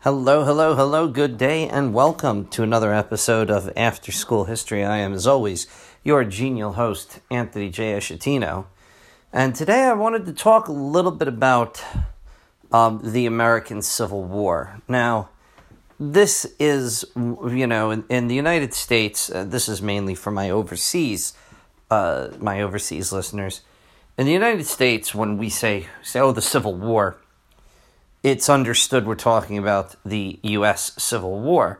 Hello, hello, hello, good day, and welcome to another episode of After School History. I am, as always, your genial host, Anthony J. Ashatino. And today I wanted to talk a little bit about um, the American Civil War. Now, this is, you know, in, in the United States, uh, this is mainly for my overseas, uh, my overseas listeners. In the United States, when we say, say, oh, the Civil War, it's understood we're talking about the U.S. Civil War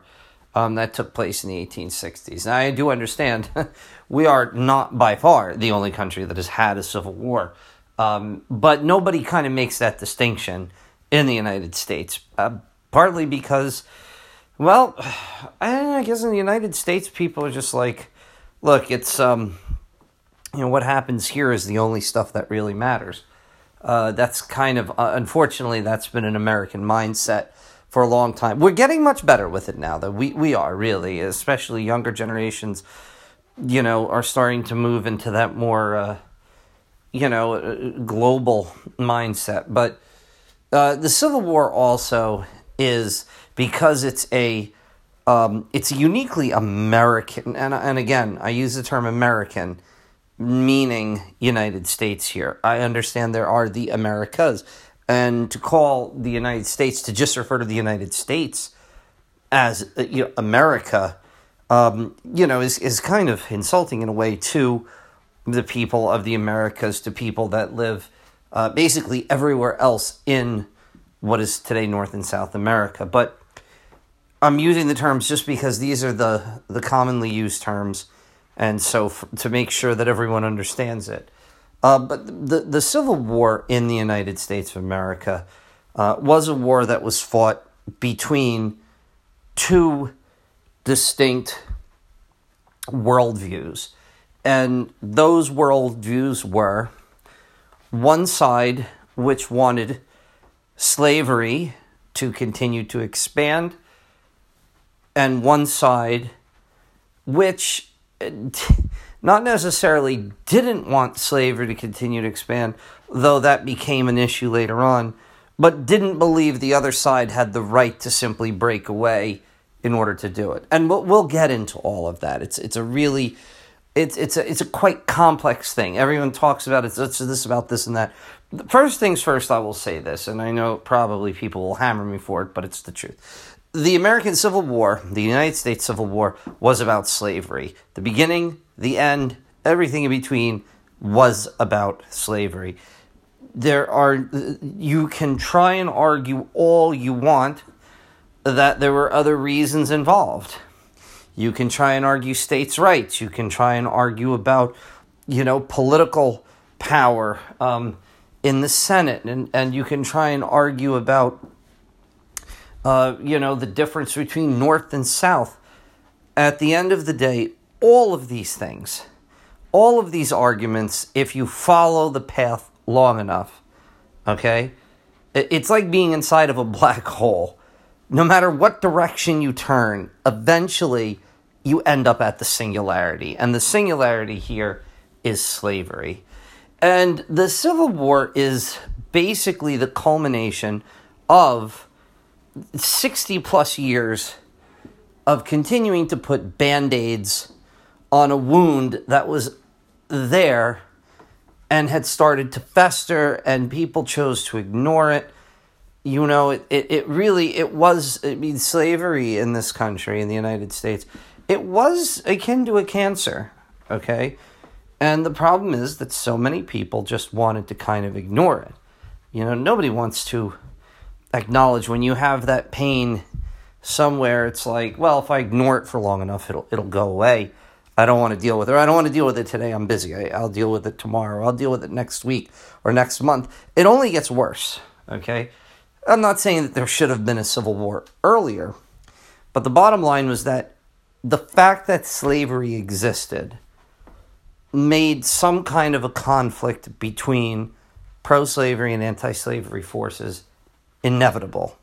um, that took place in the 1860s. Now, I do understand we are not by far the only country that has had a civil war, um, but nobody kind of makes that distinction in the United States, uh, partly because, well, I guess in the United States, people are just like, look, it's, um, you know, what happens here is the only stuff that really matters. Uh, that's kind of, uh, unfortunately, that's been an American mindset for a long time. We're getting much better with it now, though. We, we are, really, especially younger generations, you know, are starting to move into that more, uh, you know, uh, global mindset. But uh, the Civil War also is because it's a, um, it's uniquely American, and, and again, I use the term American meaning United States here. I understand there are the Americas, and to call the United States to just refer to the United States as uh, you know, America, um, you know, is is kind of insulting in a way to the people of the Americas, to people that live uh, basically everywhere else in what is today North and South America. But I'm using the terms just because these are the the commonly used terms and so for, to make sure that everyone understands it. Uh, but the the Civil War in the United States of America uh, was a war that was fought between two distinct worldviews, and those worldviews were one side which wanted slavery to continue to expand, and one side which not necessarily didn't want slavery to continue to expand, though that became an issue later on, but didn't believe the other side had the right to simply break away in order to do it. And we'll, we'll get into all of that. It's it's a really it's it's a it's a quite complex thing. Everyone talks about it. It's this about this and that. First things first, I will say this, and I know probably people will hammer me for it, but it's the truth the American Civil War, the United States Civil War, was about slavery. The beginning, the end, everything in between was about slavery. There are, you can try and argue all you want that there were other reasons involved. You can try and argue states' rights. You can try and argue about, you know, political power um, in the Senate. And, and you can try and argue about uh, you know, the difference between North and South. At the end of the day, all of these things, all of these arguments, if you follow the path long enough, okay, it's like being inside of a black hole. No matter what direction you turn, eventually you end up at the singularity. And the singularity here is slavery. And the Civil War is basically the culmination of 60 plus years of continuing to put band aids on a wound that was there and had started to fester, and people chose to ignore it. You know, it, it, it really it was I mean slavery in this country in the United States. It was akin to a cancer, okay? And the problem is that so many people just wanted to kind of ignore it. You know, nobody wants to acknowledge when you have that pain somewhere it's like well if i ignore it for long enough it'll it'll go away. I don't want to deal with it i don't want to deal with it today i'm busy. I, i'll deal with it tomorrow i'll deal with it next week or next month. It only gets worse okay? I'm not saying that there should have been a civil war earlier but the bottom line was that the fact that slavery existed made some kind of a conflict between pro slavery and anti slavery forces inevitable.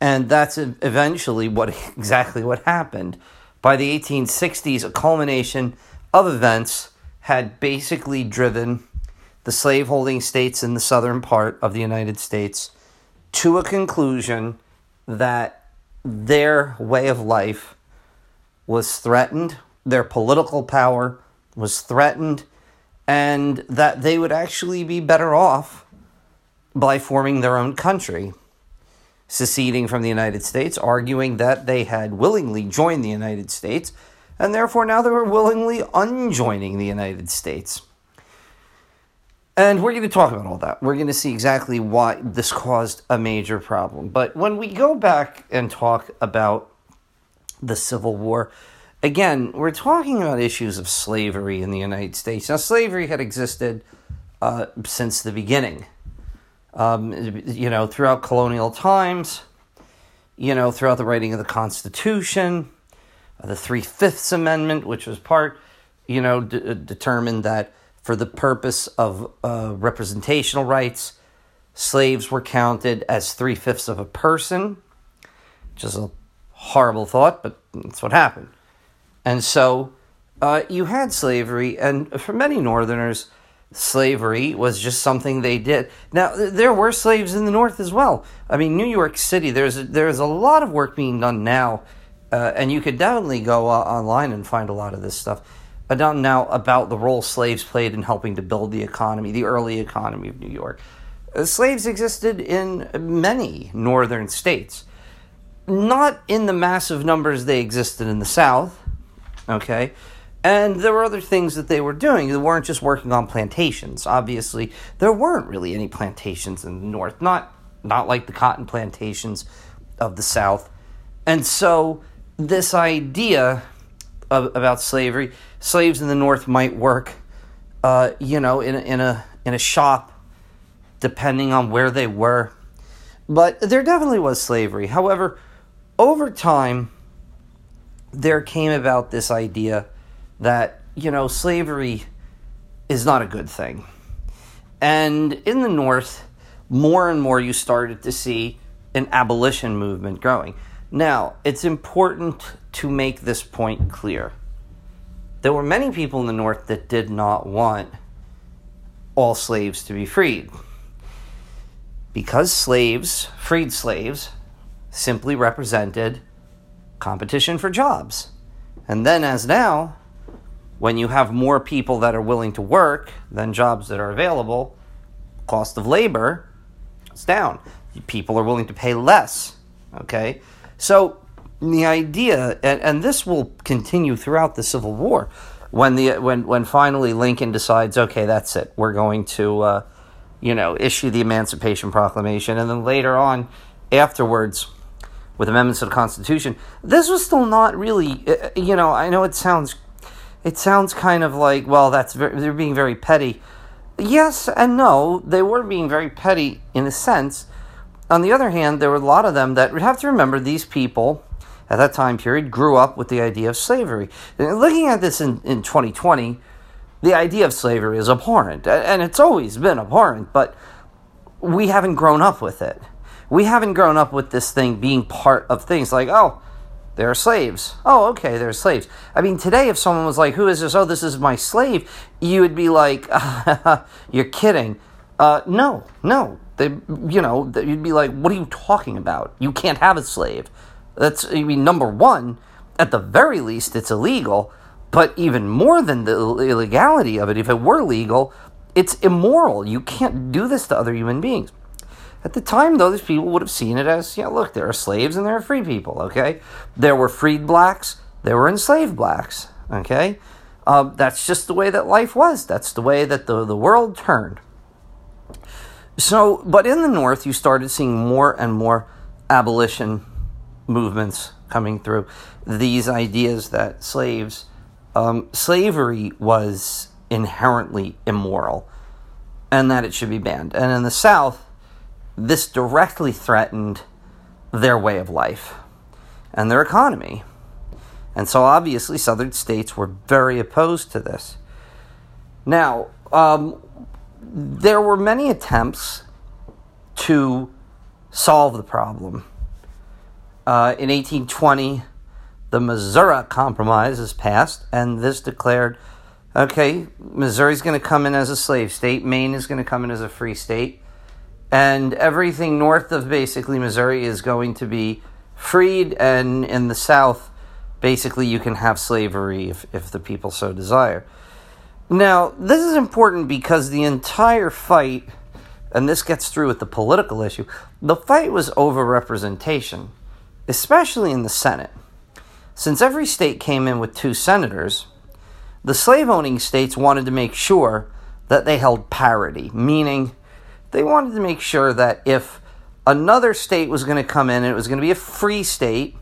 And that's eventually what exactly what happened. By the 1860s, a culmination of events had basically driven the slaveholding states in the southern part of the United States to a conclusion that their way of life was threatened, their political power was threatened, and that they would actually be better off by forming their own country, seceding from the United States, arguing that they had willingly joined the United States, and therefore now they were willingly unjoining the United States. And we're going to talk about all that. We're going to see exactly why this caused a major problem. But when we go back and talk about the Civil War, again, we're talking about issues of slavery in the United States. Now, slavery had existed uh, since the beginning. Um, you know, throughout colonial times, you know, throughout the writing of the Constitution, uh, the Three Fifths Amendment, which was part, you know, d- determined that for the purpose of uh, representational rights, slaves were counted as three fifths of a person, which is a horrible thought, but that's what happened. And so uh, you had slavery, and for many Northerners, slavery was just something they did. Now there were slaves in the North as well. I mean, New York City. There's a, there's a lot of work being done now, uh, and you could definitely go uh, online and find a lot of this stuff done now about the role slaves played in helping to build the economy, the early economy of New York. Uh, slaves existed in many northern states, not in the massive numbers they existed in the South, okay? And there were other things that they were doing. They weren't just working on plantations. Obviously, there weren't really any plantations in the North, not, not like the cotton plantations of the South. And so, this idea of, about slavery slaves in the North might work, uh, you know, in a, in a in a shop, depending on where they were. But there definitely was slavery. However, over time, there came about this idea that you know slavery is not a good thing, and in the North, more and more you started to see an abolition movement growing. Now, it's important to make this point clear there were many people in the North that did not want all slaves to be freed. Because slaves, freed slaves, simply represented competition for jobs. And then, as now, when you have more people that are willing to work than jobs that are available, cost of labor is down. People are willing to pay less. Okay? So the idea, and, and this will continue throughout the Civil War, when the when when finally Lincoln decides, okay, that's it, we're going to, uh, you know, issue the Emancipation Proclamation, and then later on, afterwards, with amendments to the Constitution, this was still not really, uh, you know, I know it sounds, it sounds kind of like, well, that's very, they're being very petty. Yes and no, they were being very petty in a sense. On the other hand, there were a lot of them that we have to remember these people at that time period grew up with the idea of slavery. And looking at this in, in 2020, the idea of slavery is abhorrent, and it's always been abhorrent, but we haven't grown up with it. We haven't grown up with this thing being part of things like, oh, they're slaves. Oh, okay, they're slaves. I mean, today, if someone was like, who is this? Oh, this is my slave, you would be like, you're kidding. Uh, no, no. They, you know, you'd be like, what are you talking about? You can't have a slave. That's, I mean, number one, at the very least, it's illegal. But even more than the illegality of it, if it were legal, it's immoral. You can't do this to other human beings. At the time, though, these people would have seen it as, yeah, look, there are slaves and there are free people, okay? There were freed blacks, there were enslaved blacks, okay? Uh, that's just the way that life was. That's the way that the, the world turned. So, but in the North, you started seeing more and more abolition movements coming through. These ideas that slaves, um, slavery was inherently immoral and that it should be banned. And in the South, this directly threatened their way of life and their economy. And so obviously, Southern states were very opposed to this. Now, um, there were many attempts to solve the problem. Uh, in 1820, the Missouri Compromise is passed, and this declared okay, Missouri's going to come in as a slave state, Maine is going to come in as a free state, and everything north of basically Missouri is going to be freed, and in the south, basically you can have slavery if, if the people so desire. Now, this is important because the entire fight, and this gets through with the political issue, the fight was over representation, especially in the Senate. Since every state came in with two senators, the slave owning states wanted to make sure that they held parity, meaning they wanted to make sure that if another state was going to come in and it was going to be a free state,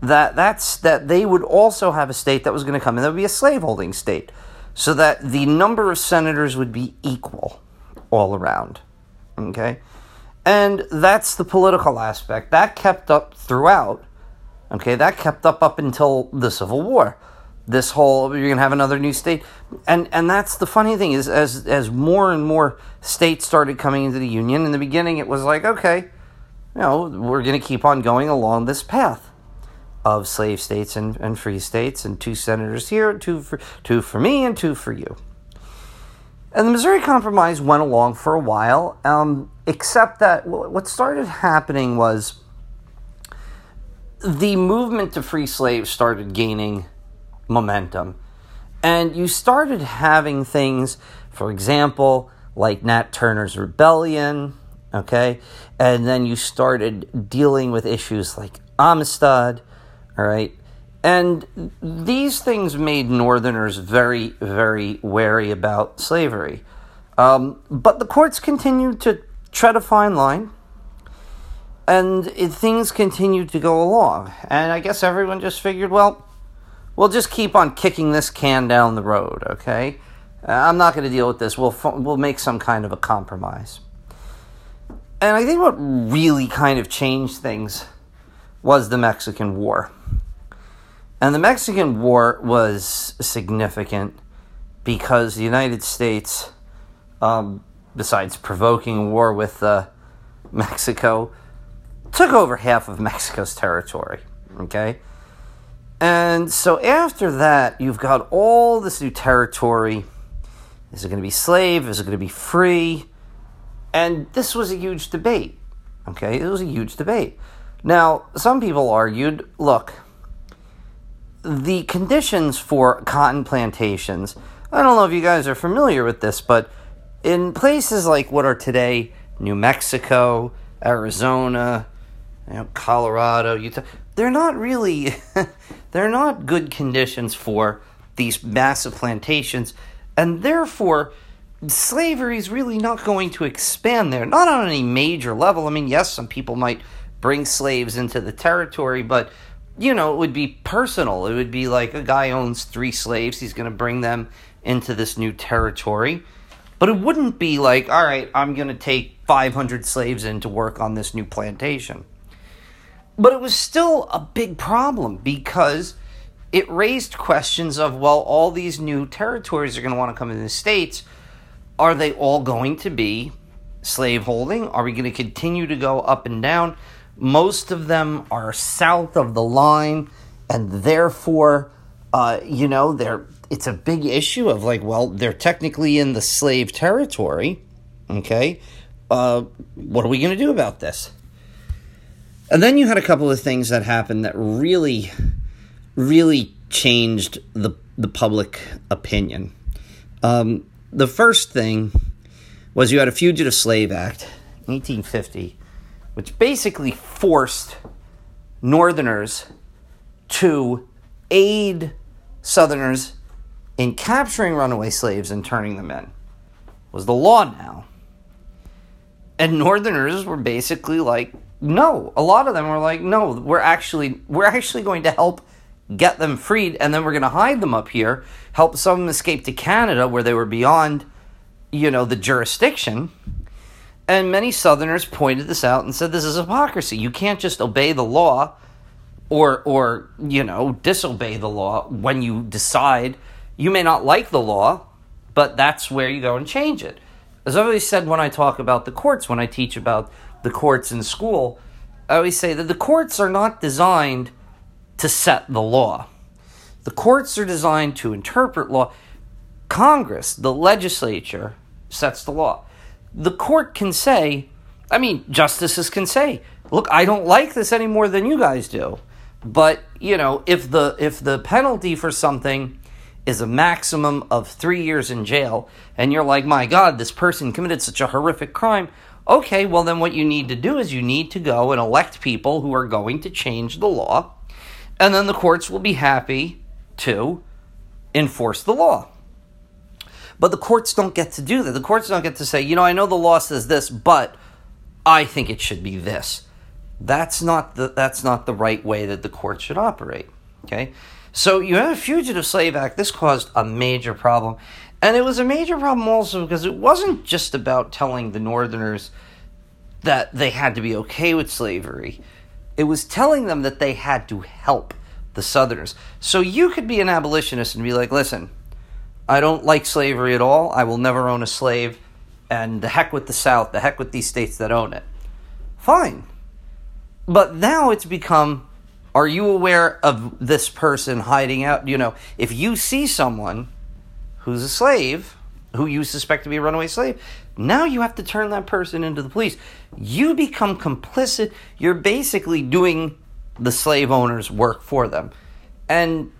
that that's that they would also have a state that was going to come in that would be a slaveholding state, so that the number of senators would be equal all around. Okay, and that's the political aspect that kept up throughout. Okay, that kept up up until the Civil War this whole you're going to have another new state. And and that's the funny thing is as as more and more states started coming into the union in the beginning it was like okay you know we're going to keep on going along this path of slave states and, and free states and two senators here two for two for me and two for you. And the missouri compromise went along for a while um, except that what started happening was the movement to free slaves started gaining momentum. And you started having things, for example, like Nat Turner's Rebellion, okay? And then you started dealing with issues like Amistad, all right? And these things made Northerners very, very wary about slavery. Um, but the courts continued to tread a fine line, and it, things continued to go along. And I guess everyone just figured, well, we'll just keep on kicking this can down the road, okay? Uh, I'm not going to deal with this. We'll, we'll make some kind of a compromise. And I think what really kind of changed things was the Mexican War. And the Mexican War was significant because the United States, um, besides provoking war with uh, Mexico, took over half of Mexico's territory. Okay? And so after that, you've got all this new territory. Is it going to be slave? Is it going to be free? And this was a huge debate. Okay, it was a huge debate. Now, some people argued look, the conditions for cotton plantations, I don't know if you guys are familiar with this, but in places like what are today New Mexico, Arizona, you know, Colorado, Utah, they're not really they're not good conditions for these massive plantations and therefore slavery is really not going to expand there. Not on any major level. I mean yes some people might bring slaves into the territory but you know it would be personal. It would be like a guy owns three slaves he's going to bring them into this new territory. But it wouldn't be like all right i'm going to take 500 slaves in to work on this new plantation but it was still a big problem because it raised questions of well, all these new territories are going to want to come into the states. Are they all going to be slaveholding? Are we going to continue to go up and down? Most of them are south of the line, and therefore, uh, you know, they're it's a big issue of like, well, they're technically in the slave territory. Okay, uh, what are we going to do about this? And then you had a couple of things that happened that really, really changed the the public opinion. Um, the first thing was you had a Fugitive Slave Act, 1850, which basically forced Northerners to aid Southerners in capturing runaway slaves and turning them in. It was the law now. And Northerners were basically like, no, a lot of them were like, no, we're actually we're actually going to help get them freed, and then we're going to hide them up here, help some of them escape to Canada where they were beyond, you know, the jurisdiction. And many Southerners pointed this out and said, "This is hypocrisy. You can't just obey the law, or or you know disobey the law when you decide. You may not like the law, but that's where you go and change it." As I've always said when I talk about the courts, when I teach about the courts in school, I always say that the courts are not designed to set the law. The courts are designed to interpret law. Congress, the legislature, sets the law. The court can say, I mean, justices can say, "Look, I don't like this any more than you guys do." But, you know, if the if the penalty for something is a maximum of 3 years in jail and you're like, "My god, this person committed such a horrific crime." Okay, well then what you need to do is you need to go and elect people who are going to change the law. And then the courts will be happy to enforce the law. But the courts don't get to do that. The courts don't get to say, you know, I know the law says this, but I think it should be this. That's not the that's not the right way that the court should operate. Okay? So you have a Fugitive Slave Act. This caused a major problem. And it was a major problem also because it wasn't just about telling the Northerners that they had to be okay with slavery. It was telling them that they had to help the Southerners. So you could be an abolitionist and be like, listen, I don't like slavery at all. I will never own a slave. And the heck with the South, the heck with these states that own it. Fine. But now it's become are you aware of this person hiding out? You know, if you see someone who's a slave, who you suspect to be a runaway slave, now you have to turn that person into the police. You become complicit. You're basically doing the slave owner's work for them. And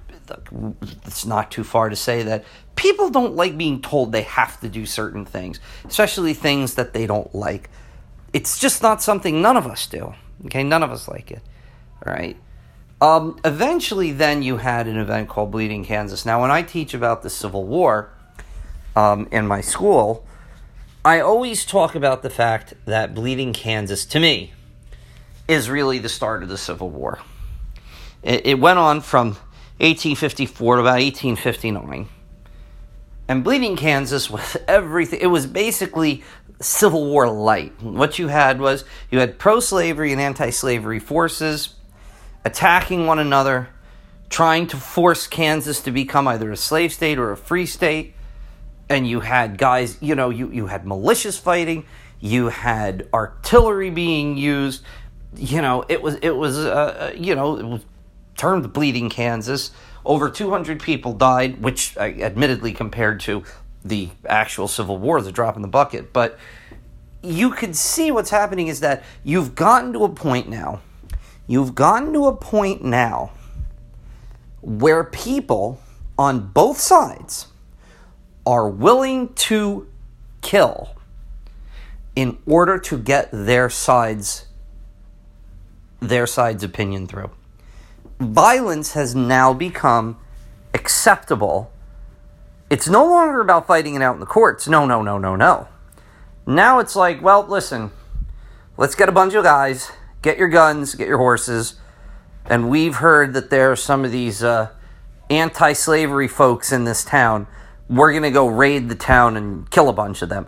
it's not too far to say that people don't like being told they have to do certain things, especially things that they don't like. It's just not something none of us do. Okay, none of us like it. All right. Um, eventually, then you had an event called Bleeding Kansas. Now, when I teach about the Civil War um, in my school, I always talk about the fact that Bleeding Kansas, to me, is really the start of the Civil War. It, it went on from 1854 to about 1859. And Bleeding Kansas was everything. It was basically Civil War light. What you had was you had pro slavery and anti slavery forces attacking one another, trying to force Kansas to become either a slave state or a free state. And you had guys, you know, you, you had militias fighting, you had artillery being used. You know, it was it was uh, uh you know it was termed bleeding Kansas. Over 200 people died, which uh, admittedly compared to the actual Civil War is a drop in the bucket. But you could see what's happening is that you've gotten to a point now, you've gotten to a point now where people on both sides are willing to kill in order to get their sides their side's opinion through. Violence has now become acceptable it's no longer about fighting it out in the courts. No, no, no, no, no. Now it's like, well, listen, let's get a bunch of guys, get your guns, get your horses. And we've heard that there are some of these uh, anti slavery folks in this town. We're going to go raid the town and kill a bunch of them.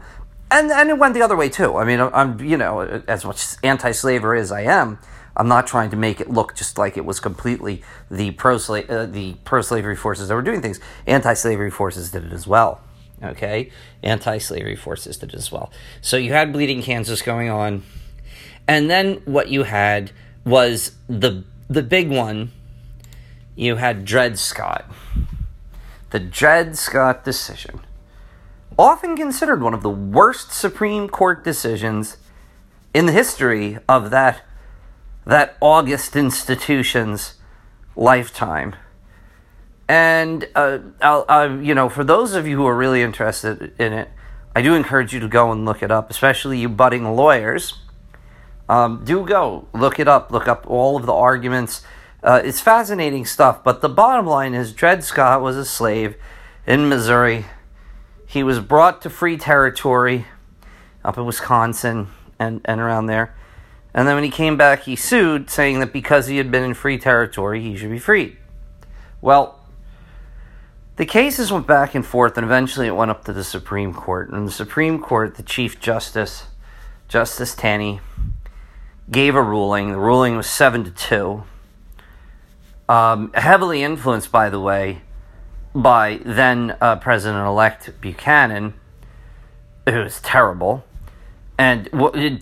And, and it went the other way too. I mean, I'm, you know, as much anti slavery as I am, I'm not trying to make it look just like it was completely the pro uh, the pro slavery forces that were doing things. Anti slavery forces did it as well. Okay, anti slavery forces did it as well. So you had Bleeding Kansas going on, and then what you had was the the big one. You had Dred Scott, the Dred Scott decision, often considered one of the worst Supreme Court decisions in the history of that that august institution's lifetime. And uh, I'll, I'll, you know, for those of you who are really interested in it, I do encourage you to go and look it up, especially you budding lawyers. Um, do go look it up. Look up all of the arguments. Uh, it's fascinating stuff. But the bottom line is, Dred Scott was a slave in Missouri. He was brought to free territory up in Wisconsin and, and around there. And then when he came back, he sued, saying that because he had been in free territory, he should be freed. Well, the cases went back and forth, and eventually it went up to the Supreme Court. And the Supreme Court, the Chief Justice, Justice Taney, gave a ruling. The ruling was 7 to 2. Um, heavily influenced, by the way, by then uh, President elect Buchanan, It was terrible. And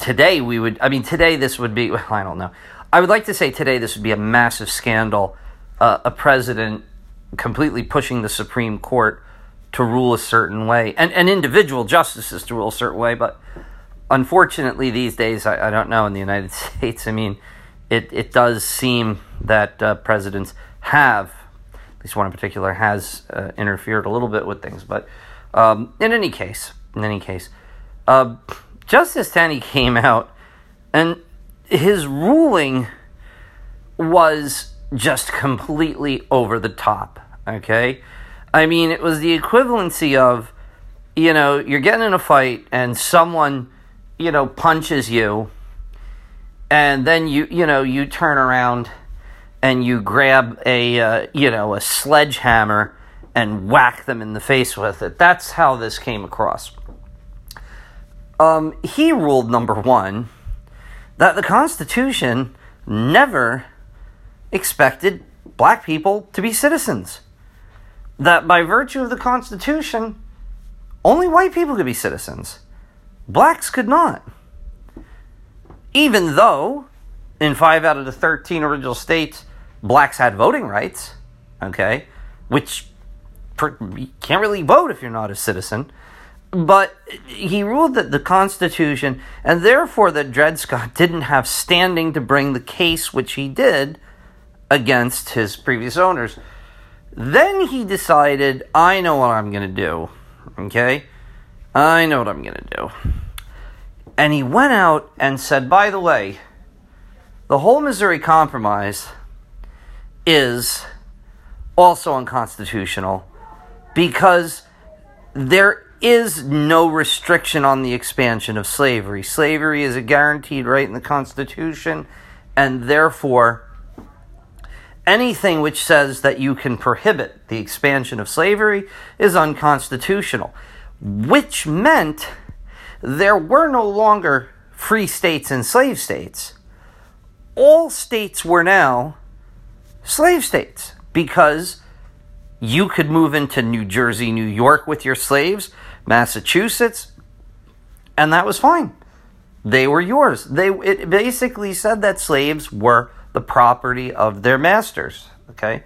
today we would, I mean, today this would be, well, I don't know. I would like to say today this would be a massive scandal. Uh, a president completely pushing the Supreme Court to rule a certain way, and, and individual justices to rule a certain way. But unfortunately, these days, I, I, don't know in the United States. I mean, it it does seem that uh, presidents have, at least one in particular, has uh, interfered a little bit with things. But um, in any case, in any case, uh, Justice Taney came out, and his ruling was just completely over the top. Okay, I mean, it was the equivalency of, you know, you're getting in a fight and someone, you know, punches you, and then you, you know, you turn around and you grab a, uh, you know, a sledgehammer and whack them in the face with it. That's how this came across. Um, he ruled number one that the Constitution never expected black people to be citizens that by virtue of the Constitution, only white people could be citizens. Blacks could not. Even though, in five out of the 13 original states, blacks had voting rights, okay, which you can't really vote if you're not a citizen. But he ruled that the Constitution, and therefore that Dred Scott didn't have standing to bring the case which he did against his previous owners. Then he decided, I know what I'm going to do. Okay? I know what I'm going to do. And he went out and said, by the way, the whole Missouri Compromise is also unconstitutional because there is no restriction on the expansion of slavery. Slavery is a guaranteed right in the Constitution, and therefore, anything which says that you can prohibit the expansion of slavery is unconstitutional, which meant there were no longer free states and slave states. All states were now slave states because you could move into New Jersey, New York with your slaves, Massachusetts, and that was fine. They were yours. They it basically said that slaves were the property of their masters. Okay?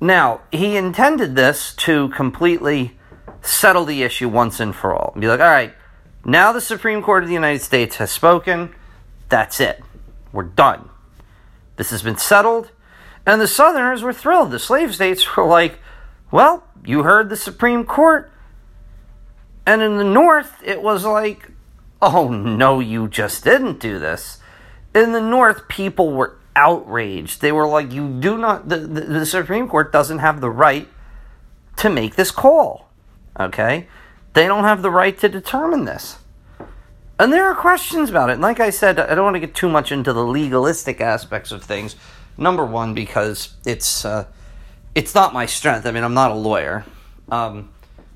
Now, he intended this to completely settle the issue once and for all. Be like, all right, now the Supreme Court of the United States has spoken. That's it. We're done. This has been settled. And the Southerners were thrilled. The slave states were like, well, you heard the Supreme Court. And in the North, it was like, oh, no, you just didn't do this. In the North, people were outraged. They were like, you do not, the, the, the Supreme Court doesn't have the right to make this call. Okay? They don't have the right to determine this. And there are questions about it. And like I said, I don't want to get too much into the legalistic aspects of things. Number one, because it's uh, it's not my strength. I mean, I'm not a lawyer, um,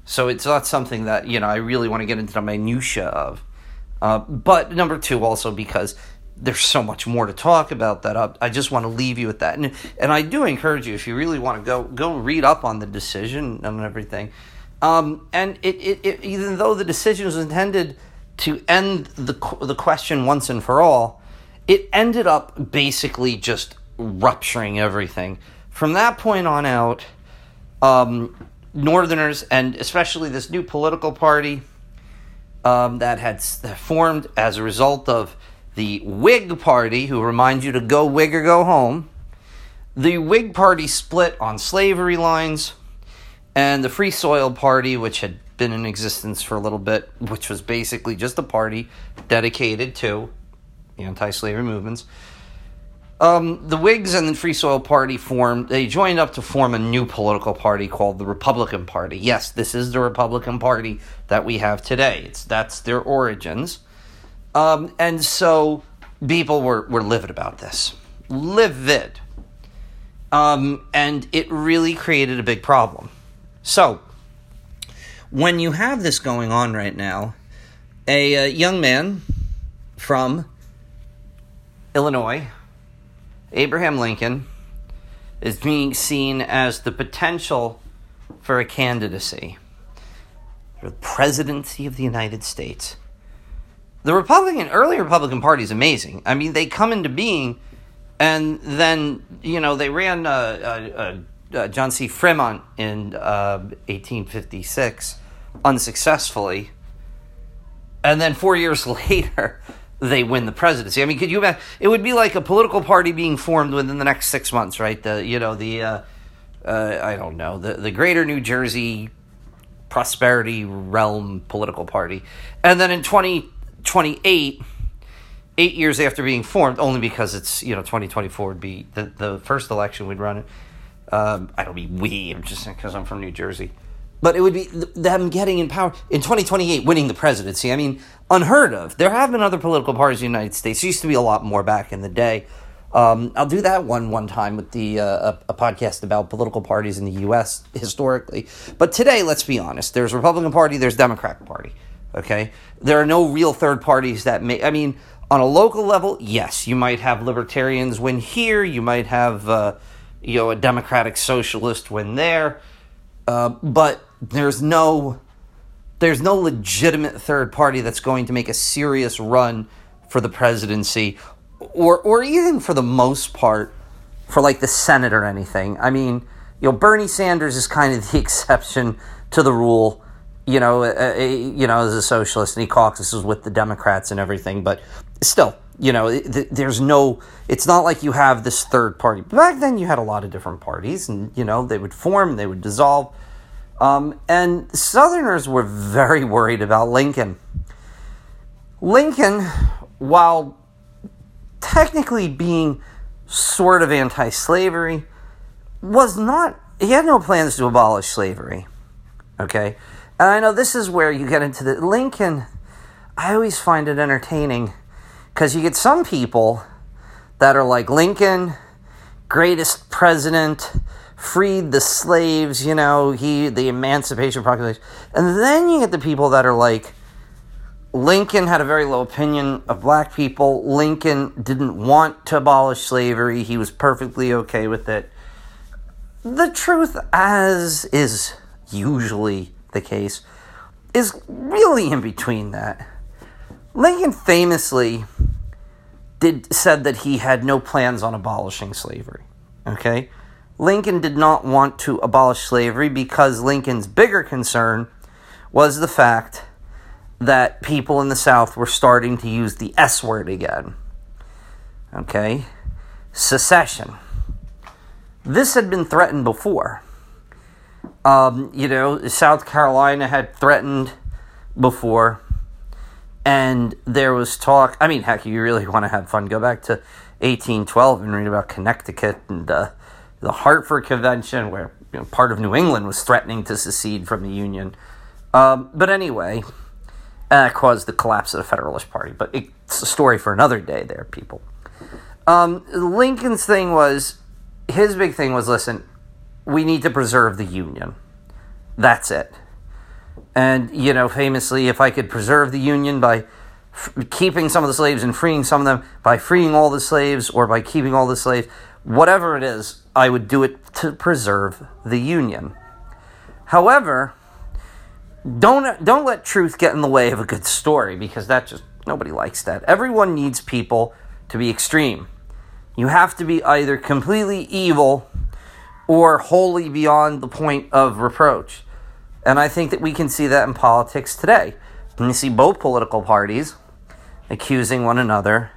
so it's not something that you know I really want to get into the minutia of. Uh, but number two, also because there's so much more to talk about that up. I just want to leave you with that. And and I do encourage you if you really want to go go read up on the decision and everything. Um, and it, it, it, even though the decision was intended to end the the question once and for all, it ended up basically just rupturing everything. From that point on out, um, Northerners and especially this new political party um, that had formed as a result of the Whig Party, who reminds you to go Whig or go home. The Whig Party split on slavery lines, and the Free Soil Party, which had been in existence for a little bit, which was basically just a party dedicated to the anti slavery movements. Um, the Whigs and the Free Soil Party formed, they joined up to form a new political party called the Republican Party. Yes, this is the Republican Party that we have today. It's, that's their origins. Um, and so people were, were livid about this. Livid. Um, and it really created a big problem. So, when you have this going on right now, a, a young man from Illinois, Abraham Lincoln, is being seen as the potential for a candidacy for the presidency of the United States. The Republican, early Republican Party is amazing. I mean, they come into being, and then you know they ran a. uh, uh, John C. Fremont in 1856 uh, unsuccessfully, and then four years later they win the presidency. I mean, could you imagine? It would be like a political party being formed within the next six months, right? The you know the uh, uh, I don't know the the Greater New Jersey Prosperity Realm political party, and then in twenty twenty eight. Eight years after being formed, only because it's you know twenty twenty four would be the the first election we'd run it. Um, I don't mean we, I'm just because I'm from New Jersey. But it would be them getting in power in 2028, winning the presidency. I mean, unheard of. There have been other political parties in the United States. There used to be a lot more back in the day. Um, I'll do that one one time with the uh, a, a, podcast about political parties in the U.S. historically. But today, let's be honest. There's Republican Party. There's Democratic Party. Okay, there are no real third parties that may. I mean, on a local level, yes, you might have libertarians win here. You might have uh, you know a Democratic Socialist win there. Uh, but there's no there's no legitimate third party that's going to make a serious run for the presidency or or even for the most part for like the senate or anything i mean you know bernie sanders is kind of the exception to the rule you know uh, uh, you know as a socialist and he caucuses with the democrats and everything but still you know there's no it's not like you have this third party back then you had a lot of different parties and you know they would form they would dissolve um, and Southerners were very worried about Lincoln. Lincoln, while technically being sort of anti slavery, was not, he had no plans to abolish slavery. Okay? And I know this is where you get into the. Lincoln, I always find it entertaining because you get some people that are like Lincoln, greatest president freed the slaves, you know, he the Emancipation Proclamation. And then you get the people that are like Lincoln had a very low opinion of black people. Lincoln didn't want to abolish slavery. He was perfectly okay with it. The truth, as is usually the case, is really in between that. Lincoln famously did said that he had no plans on abolishing slavery. Okay? Lincoln did not want to abolish slavery because Lincoln's bigger concern was the fact that people in the South were starting to use the S word again. Okay? Secession. This had been threatened before. Um, you know, South Carolina had threatened before, and there was talk. I mean, heck, you really want to have fun, go back to 1812 and read about Connecticut and uh, the Hartford Convention, where you know, part of New England was threatening to secede from the Union. Um, but anyway, that caused the collapse of the Federalist Party. But it's a story for another day, there, people. Um, Lincoln's thing was, his big thing was listen, we need to preserve the Union. That's it. And, you know, famously, if I could preserve the Union by f- keeping some of the slaves and freeing some of them, by freeing all the slaves or by keeping all the slaves, whatever it is, I would do it to preserve the Union. However, don't don't let truth get in the way of a good story because that just nobody likes that. Everyone needs people to be extreme. You have to be either completely evil or wholly beyond the point of reproach. And I think that we can see that in politics today. And you see both political parties accusing one another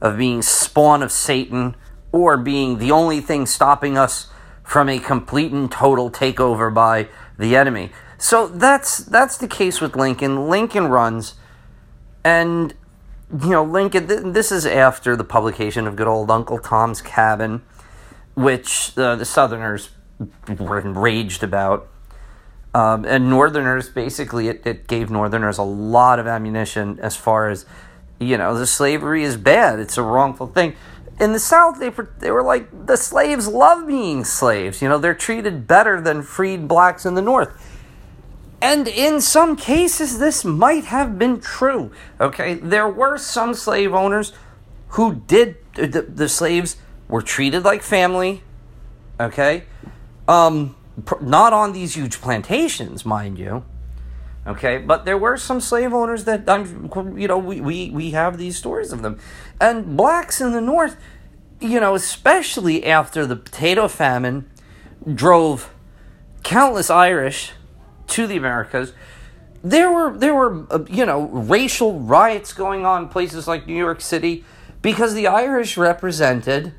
of being spawn of Satan or being the only thing stopping us from a complete and total takeover by the enemy. So that's that's the case with Lincoln. Lincoln runs, and you know Lincoln. Th- this is after the publication of good old Uncle Tom's Cabin, which uh, the Southerners were enraged about. Um, and Northerners basically it, it gave Northerners a lot of ammunition as far as you know the slavery is bad. It's a wrongful thing in the South, they they were like the slaves love being slaves. You know, they're treated better than freed blacks in the North. And in some cases, this might have been true. Okay, there were some slave owners who did the, the slaves were treated like family. Okay, um, not on these huge plantations, mind you. Okay, but there were some slave owners that I'm, you know, we, we, we have these stories of them. And blacks in the North, you know, especially after the potato famine drove countless Irish to the Americas, there were there were uh, you know racial riots going on in places like New York City because the Irish represented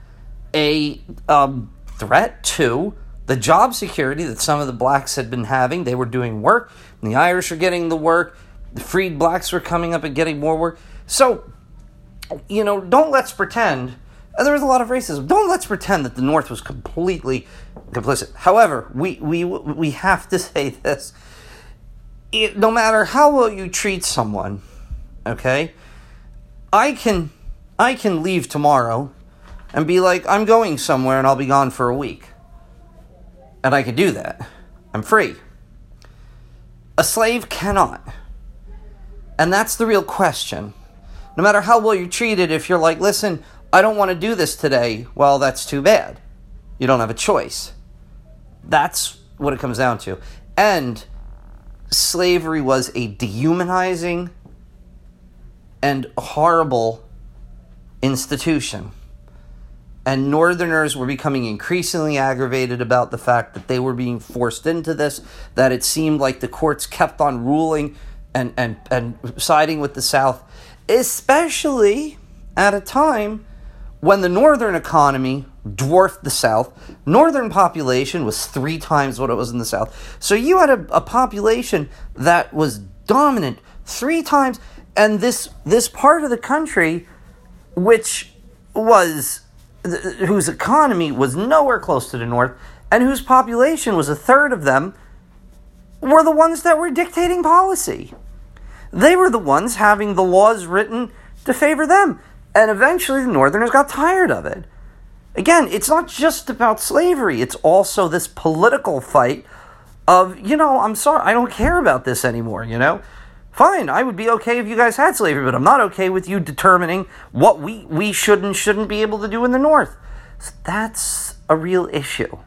a um, threat to the job security that some of the blacks had been having. They were doing work, and the Irish were getting the work. The freed blacks were coming up and getting more work. So, you know, don't let's pretend. And there was a lot of racism. Don't let's pretend that the North was completely complicit. However, we we we have to say this: it, no matter how well you treat someone, okay, I can I can leave tomorrow and be like, I'm going somewhere and I'll be gone for a week. And I can do that. I'm free. A slave cannot. And that's the real question. No matter how well you're treated, if you're like, listen, I don't want to do this today, well, that's too bad. You don't have a choice. That's what it comes down to. And slavery was a dehumanizing and horrible institution. And Northerners were becoming increasingly aggravated about the fact that they were being forced into this, that it seemed like the courts kept on ruling and, and, and siding with the South, especially at a time when the Northern economy dwarfed the South. Northern population was three times what it was in the South. So you had a, a population that was dominant three times, and this this part of the country, which was whose economy was nowhere close to the North, and whose population was a third of them, were the ones that were dictating policy. They were the ones having the laws written to favor them. And eventually the Northerners got tired of it. Again, it's not just about slavery, it's also this political fight of, you know, I'm sorry, I don't care about this anymore, you know? Fine, I would be okay if you guys had slavery, but I'm not okay with you determining what we, we should and shouldn't be able to do in the North. So that's a real issue,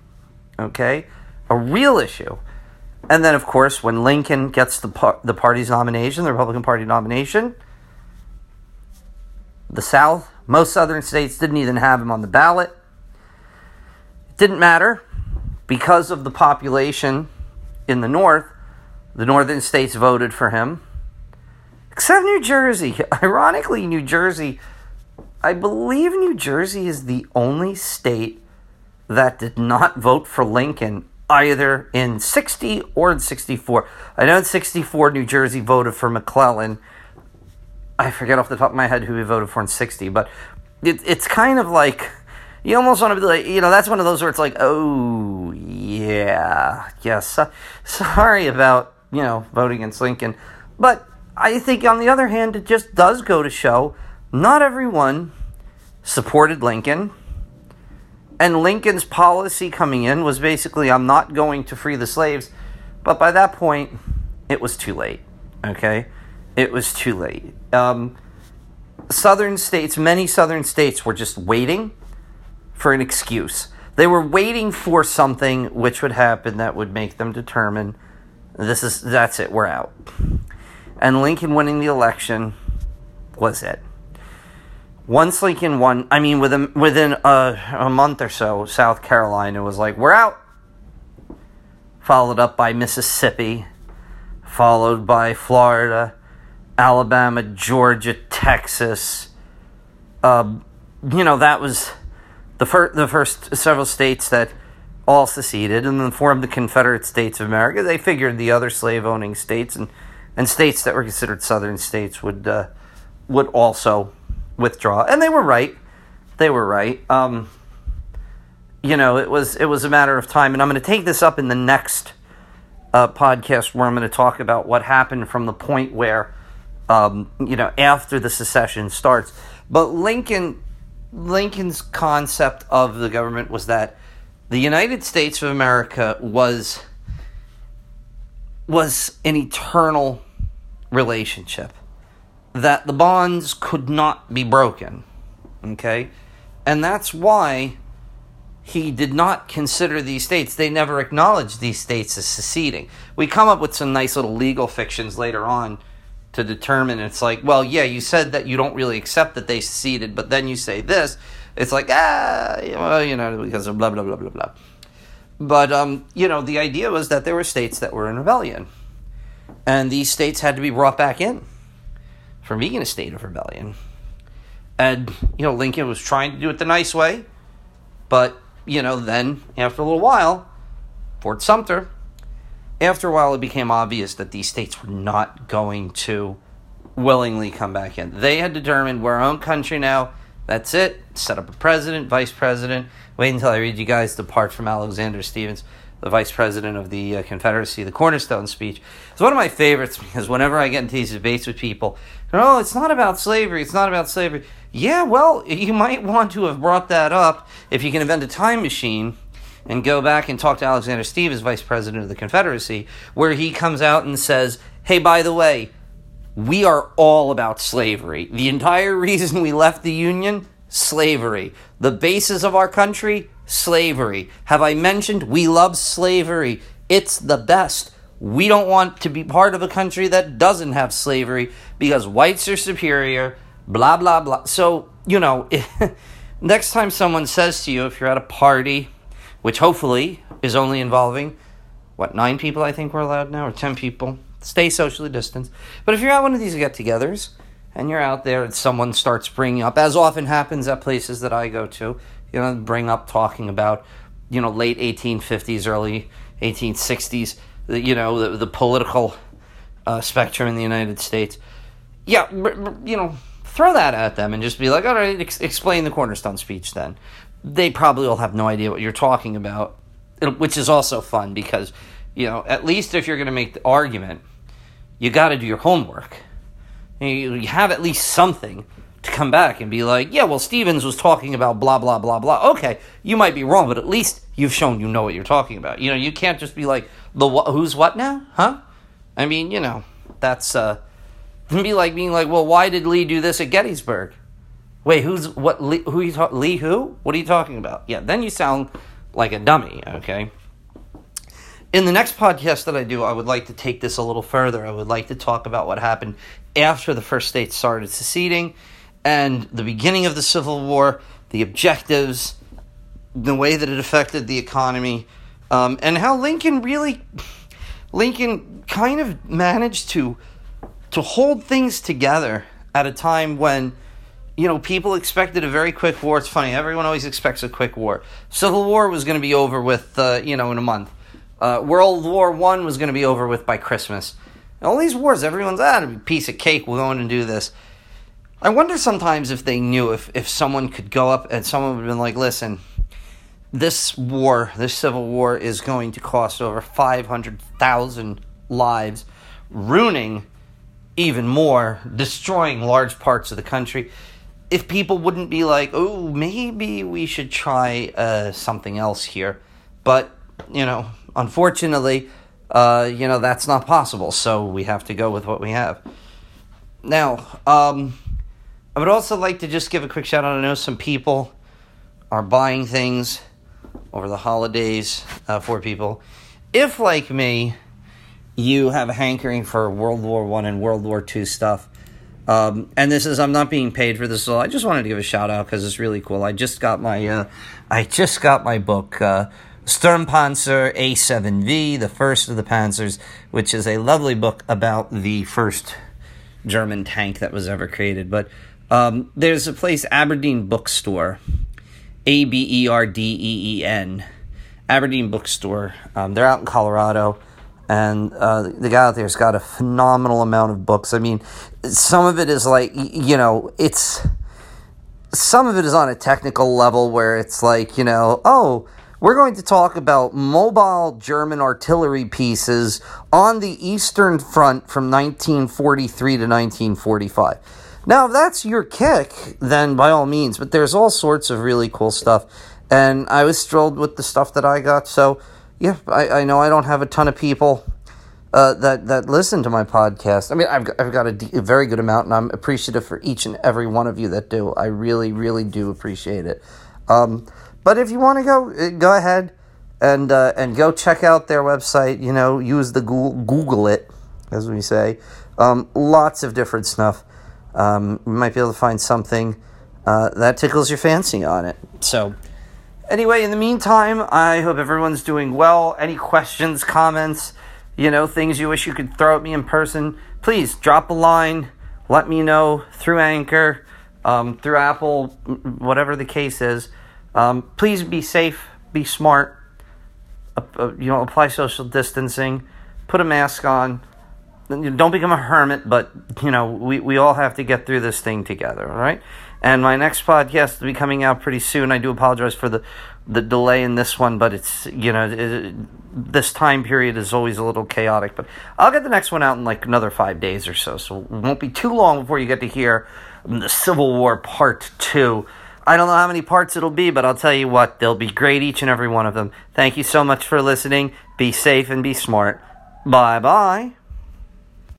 okay? A real issue. And then, of course, when Lincoln gets the, par- the party's nomination, the Republican Party nomination, the South, most southern states didn't even have him on the ballot. It didn't matter because of the population in the North, the northern states voted for him. Except New Jersey. Ironically, New Jersey, I believe New Jersey is the only state that did not vote for Lincoln either in 60 or in 64. I know in 64 New Jersey voted for McClellan I forget off the top of my head who he voted for in 60, but it, it's kind of like you almost want to be like, you know, that's one of those where it's like, oh, yeah, yes, sorry about, you know, voting against Lincoln. But I think on the other hand, it just does go to show not everyone supported Lincoln. And Lincoln's policy coming in was basically, I'm not going to free the slaves. But by that point, it was too late. Okay? it was too late. Um, southern states, many southern states were just waiting for an excuse. They were waiting for something which would happen that would make them determine this is that's it, we're out. And Lincoln winning the election was it. Once Lincoln won, I mean, within within a, a month or so, South Carolina was like, "We're out." Followed up by Mississippi, followed by Florida, Alabama, Georgia, Texas. Uh, you know, that was the, fir- the first several states that all seceded and then formed the Confederate States of America. They figured the other slave owning states and, and states that were considered southern states would, uh, would also withdraw. And they were right. They were right. Um, you know, it was it was a matter of time, and I'm going to take this up in the next uh, podcast where I'm going to talk about what happened from the point where um, you know, after the secession starts. But Lincoln, Lincoln's concept of the government was that the United States of America was was an eternal relationship that the bonds could not be broken. Okay? And that's why he did not consider these states. They never acknowledged these states as seceding. We come up with some nice little legal fictions later on to determine it's like, well, yeah, you said that you don't really accept that they seceded, but then you say this. It's like, ah, well, you know, because of blah, blah, blah, blah, blah. But, um, you know, the idea was that there were states that were in rebellion. And these states had to be brought back in from being a state of rebellion. And, you know, Lincoln was trying to do it the nice way, but, you know, then after a little while, Fort Sumter, after a while it became obvious that these states were not going to willingly come back in. They had determined we're our own country now. That's it. Set up a president, vice president. Wait until I read you guys the part from Alexander Stephens the vice president of the uh, Confederacy, the Cornerstone speech. It's one of my favorites because whenever I get into these debates with people, oh, it's not about slavery, it's not about slavery. Yeah, well, you might want to have brought that up if you can invent a time machine and go back and talk to Alexander Stephens, vice president of the Confederacy, where he comes out and says, hey, by the way, we are all about slavery. The entire reason we left the Union, slavery. The basis of our country, slavery. Have I mentioned we love slavery? It's the best. We don't want to be part of a country that doesn't have slavery because whites are superior, blah, blah, blah. So, you know, next time someone says to you, if you're at a party, which hopefully is only involving, what, nine people I think we're allowed now, or 10 people, stay socially distanced. But if you're at one of these get togethers, and you're out there and someone starts bringing up, as often happens at places that I go to, you know, bring up talking about, you know, late 1850s, early 1860s, you know, the, the political uh, spectrum in the United States. Yeah, you know, throw that at them and just be like, all right, ex- explain the cornerstone speech then. They probably will have no idea what you're talking about, which is also fun because, you know, at least if you're going to make the argument, you got to do your homework. You have at least something to come back and be like, yeah, well, Stephens was talking about blah, blah, blah, blah. Okay, you might be wrong, but at least you've shown you know what you're talking about. You know, you can't just be like, the wh- who's what now? Huh? I mean, you know, that's, uh, be like being like, well, why did Lee do this at Gettysburg? Wait, who's, what, Lee, who you Lee who? What are you talking about? Yeah, then you sound like a dummy, okay? In the next podcast that I do, I would like to take this a little further. I would like to talk about what happened after the first state started seceding and the beginning of the Civil War, the objectives, the way that it affected the economy, um, and how Lincoln really, Lincoln kind of managed to to hold things together at a time when you know people expected a very quick war. It's funny, everyone always expects a quick war. Civil War was going to be over with, uh, you know, in a month. Uh, World War One was going to be over with by Christmas. All these wars, everyone's ah, a piece of cake. We're going to do this. I wonder sometimes if they knew if, if someone could go up and someone would have been like, listen, this war, this civil war, is going to cost over 500,000 lives, ruining even more, destroying large parts of the country. If people wouldn't be like, oh, maybe we should try uh, something else here. But, you know, unfortunately, uh, you know, that's not possible. So we have to go with what we have. Now, um, I would also like to just give a quick shout out. I know some people are buying things over the holidays uh, for people. If, like me, you have a hankering for World War One and World War Two stuff, um, and this is I'm not being paid for this, so I just wanted to give a shout out because it's really cool. I just got my uh, I just got my book. Uh, Sturmpanzer A7V, the first of the Panzers, which is a lovely book about the first German tank that was ever created. But um, there's a place, Aberdeen Bookstore, A B E R D E E N, Aberdeen Bookstore. Um, they're out in Colorado, and uh, the guy out there's got a phenomenal amount of books. I mean, some of it is like, you know, it's. Some of it is on a technical level where it's like, you know, oh, we're going to talk about mobile German artillery pieces on the Eastern Front from 1943 to 1945. Now, if that's your kick, then by all means, but there's all sorts of really cool stuff. And I was thrilled with the stuff that I got. So, yeah, I, I know I don't have a ton of people uh, that, that listen to my podcast. I mean, I've, I've got a, d- a very good amount, and I'm appreciative for each and every one of you that do. I really, really do appreciate it. Um, but if you want to go, uh, go ahead and uh, and go check out their website. You know, use the Google, Google it, as we say. Um, lots of different stuff. Um, might be able to find something uh, that tickles your fancy on it. So, anyway, in the meantime, I hope everyone's doing well. Any questions, comments? you know, things you wish you could throw at me in person, please drop a line. Let me know through Anchor, um, through Apple, whatever the case is. Um, please be safe, be smart. Uh, uh, you know, apply social distancing, put a mask on. Don't become a hermit, but you know, we, we all have to get through this thing together, all right? And my next podcast will be coming out pretty soon. I do apologize for the the delay in this one, but it's you know it, this time period is always a little chaotic. But I'll get the next one out in like another five days or so, so it won't be too long before you get to hear the Civil War Part Two. I don't know how many parts it'll be, but I'll tell you what, they'll be great, each and every one of them. Thank you so much for listening. Be safe and be smart. Bye bye.